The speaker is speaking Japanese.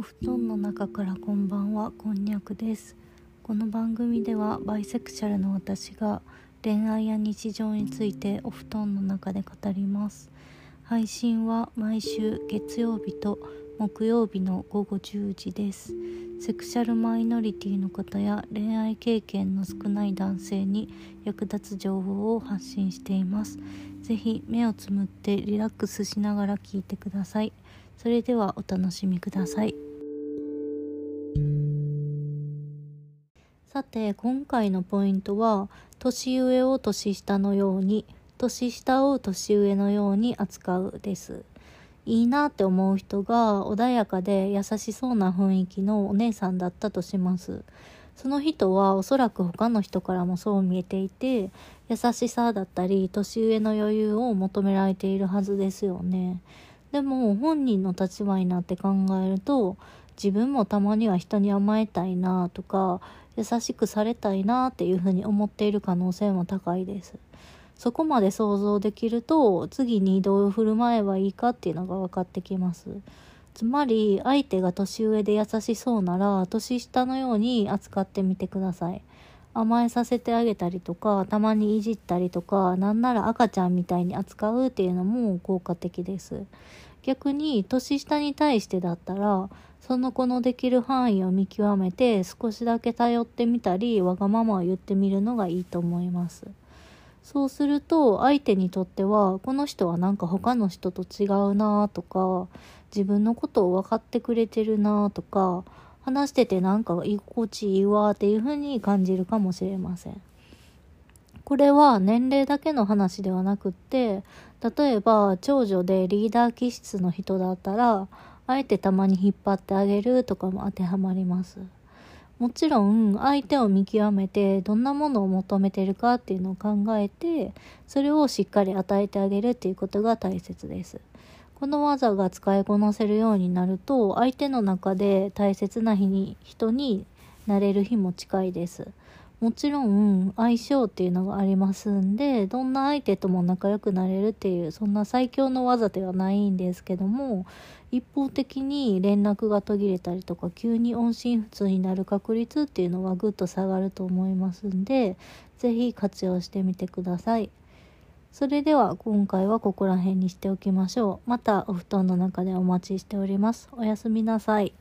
お布団の中からこんばんは。こんにゃくです。この番組ではバイセクシャルの私が恋愛や日常についてお布団の中で語ります。配信は毎週月曜日と木曜日の午後10時です。セクシャルマイノリティの方や恋愛経験の少ない男性に役立つ情報を発信しています。ぜひ目をつむってリラックスしながら聞いてください。それではお楽しみください。さて今回のポイントは年上を年下のように年下を年上のように扱うです。いいなって思う人が穏やかで優しそうな雰囲気のお姉さんだったとします。その人はおそらく他の人からもそう見えていて優しさだったり年上の余裕を求められているはずですよね。でも本人の立場になって考えると自分もたまには人に甘えたいなとか優しくされたいなっていうふうに思っている可能性も高いです。そこまで想像できると次にどう振る舞えばいいかっていうのが分かってきます。つまり相手が年上で優しそうなら年下のように扱ってみてください。甘えさせてあげたりとかたまにいじったりとかなんなら赤ちゃんみたいに扱うっていうのも効果的です。逆に年下に対してだったらその子のできる範囲を見極めて少しだけ頼ってみたりわがままを言ってみるのがいいと思います。そうすると相手にとってはこの人はなんか他の人と違うなとか自分のことを分かってくれてるなとか話しててなんか居心地いいわっていう風に感じるかもしれません。これは年齢だけの話ではなくって例えば長女でリーダー気質の人だったらあえてたまに引っ張ってあげるとかも当てはまりますもちろん相手を見極めてどんなものを求めてるかっていうのを考えてそれをしっかり与えてあげるっていうことが大切ですこの技が使いこなせるようになると相手の中で大切な日に人になれる日も近いですもちろん相性っていうのがありますんでどんな相手とも仲良くなれるっていうそんな最強の技ではないんですけども一方的に連絡が途切れたりとか急に音信不通になる確率っていうのはぐっと下がると思いますんで是非活用してみてください。それでは今回はここら辺にしておきましょう。またお布団の中でお待ちしております。おやすみなさい。